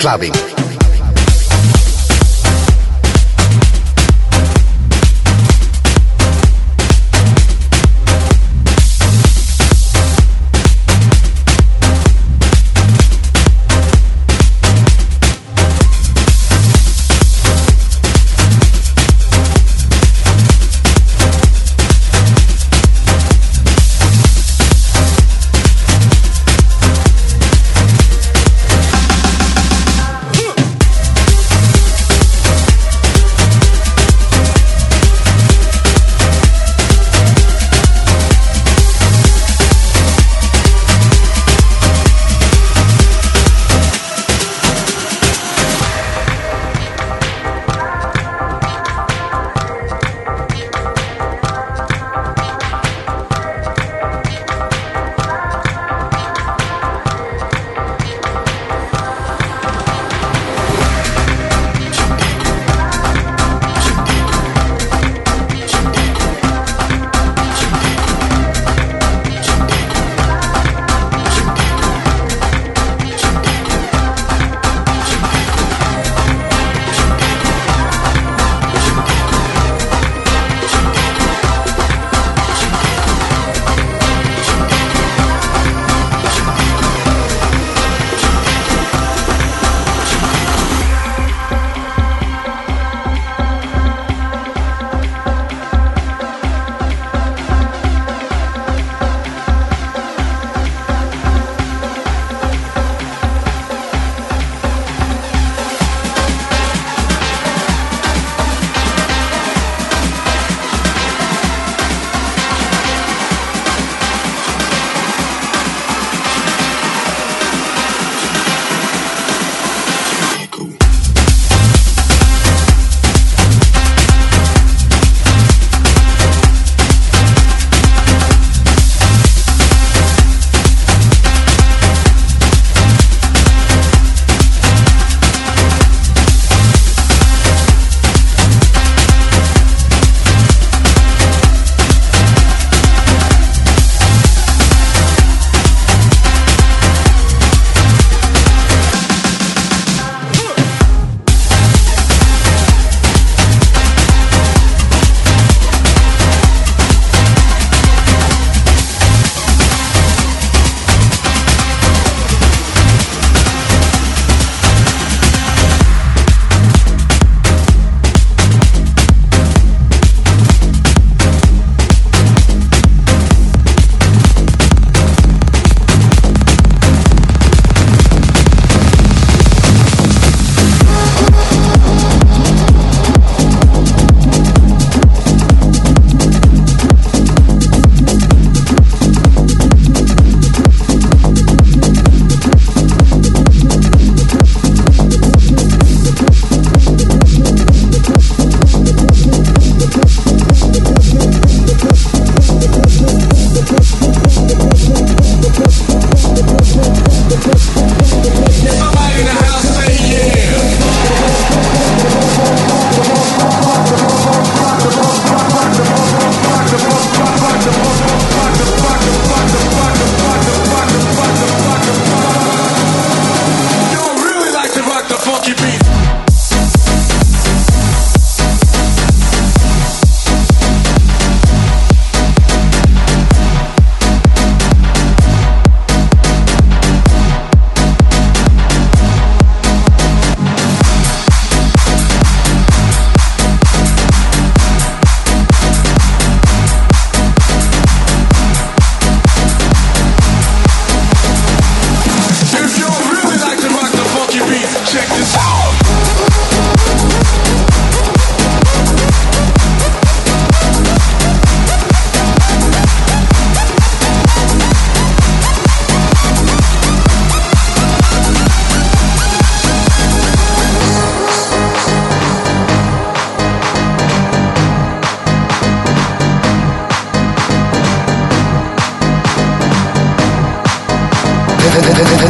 Clubbing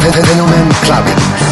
Fenomen Clubbing.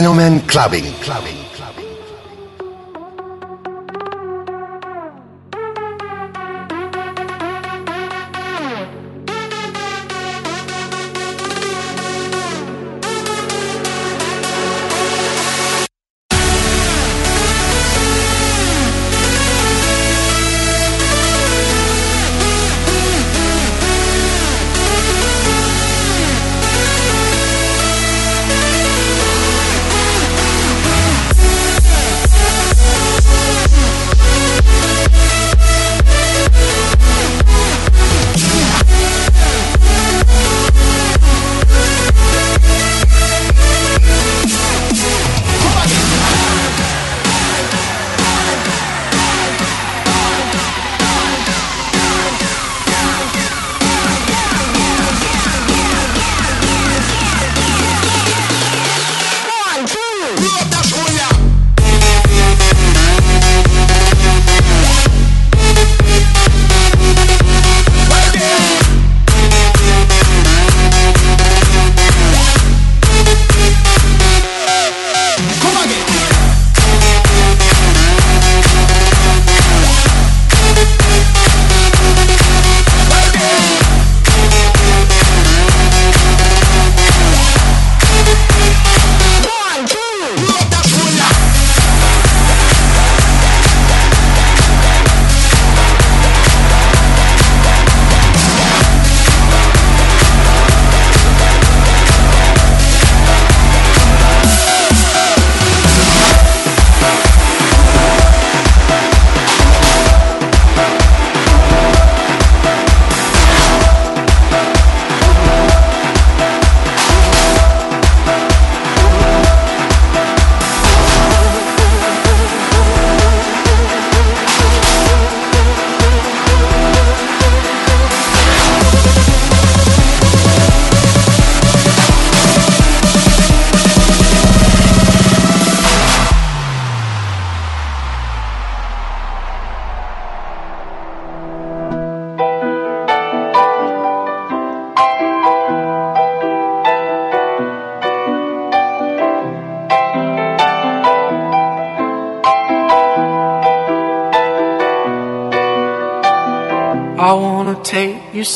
Fenomen clubbing. clubbing.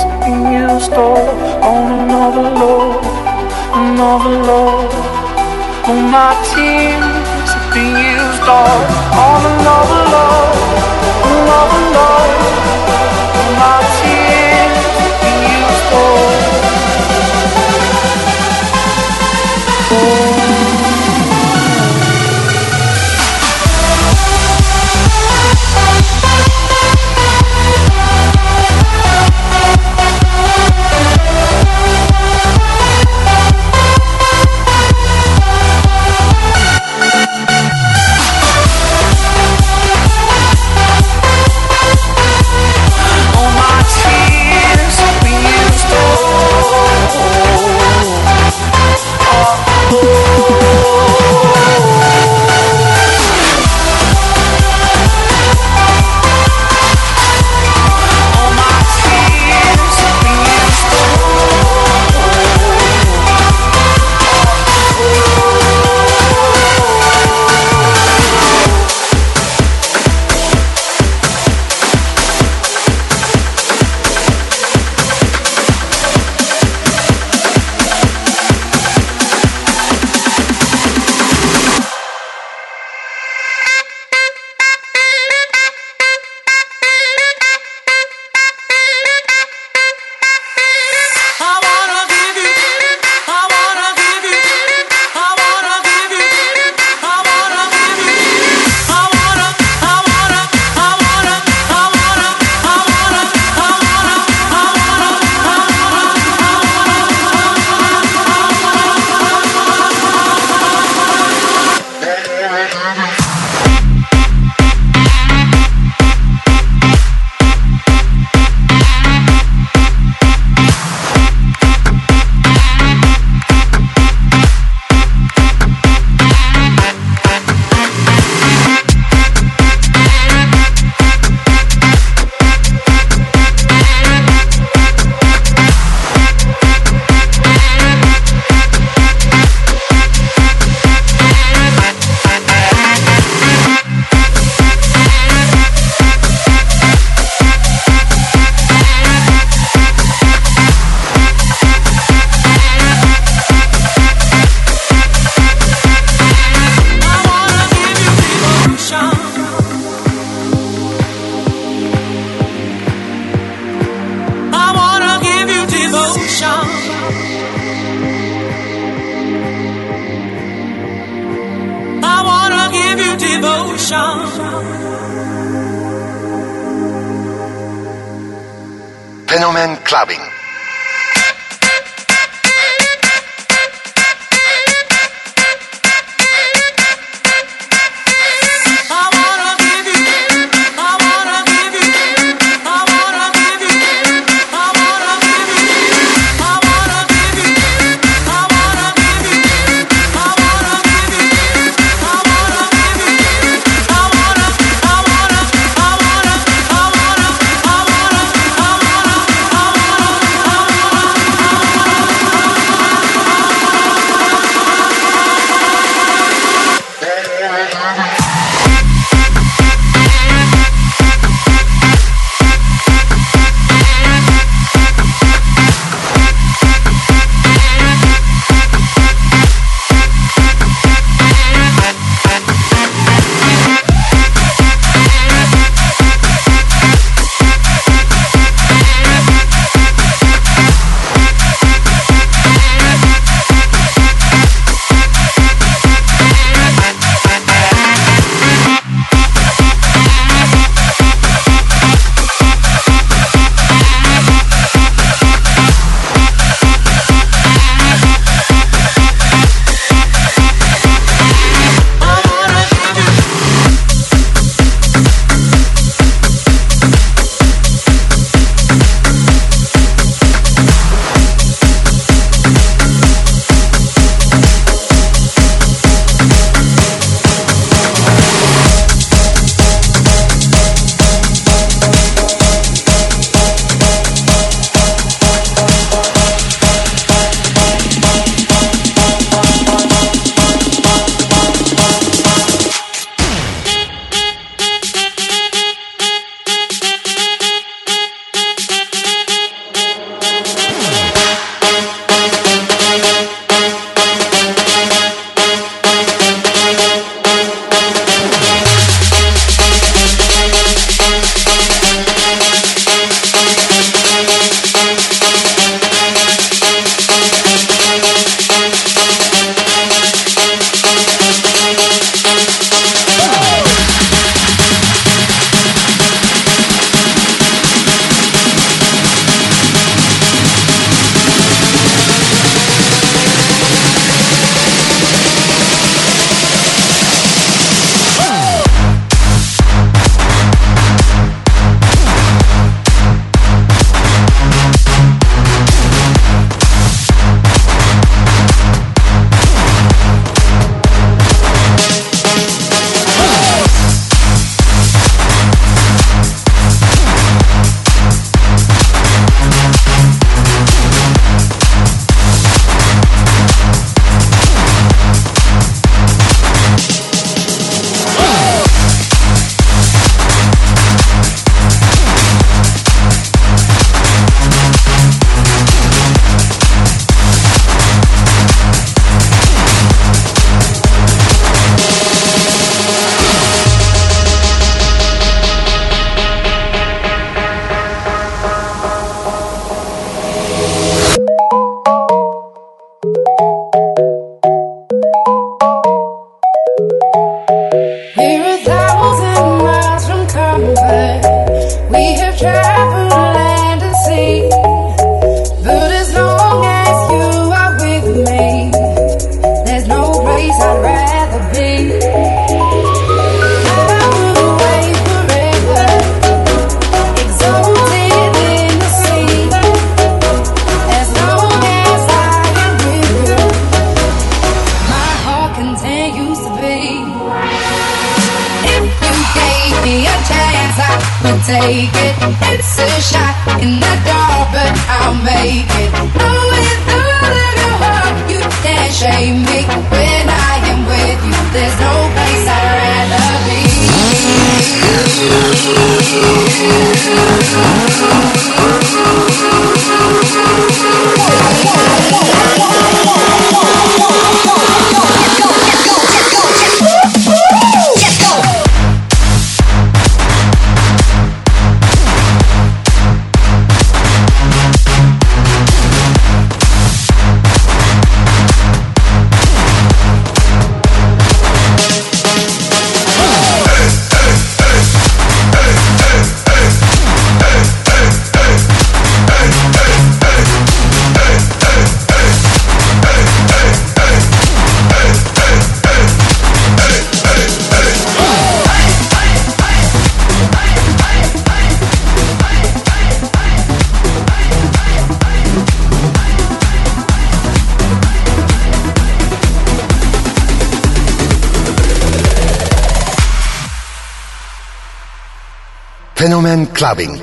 have been used up. On another love, another love. All my tears have been used all on another love, another love. All my tears have been used all. Fenomen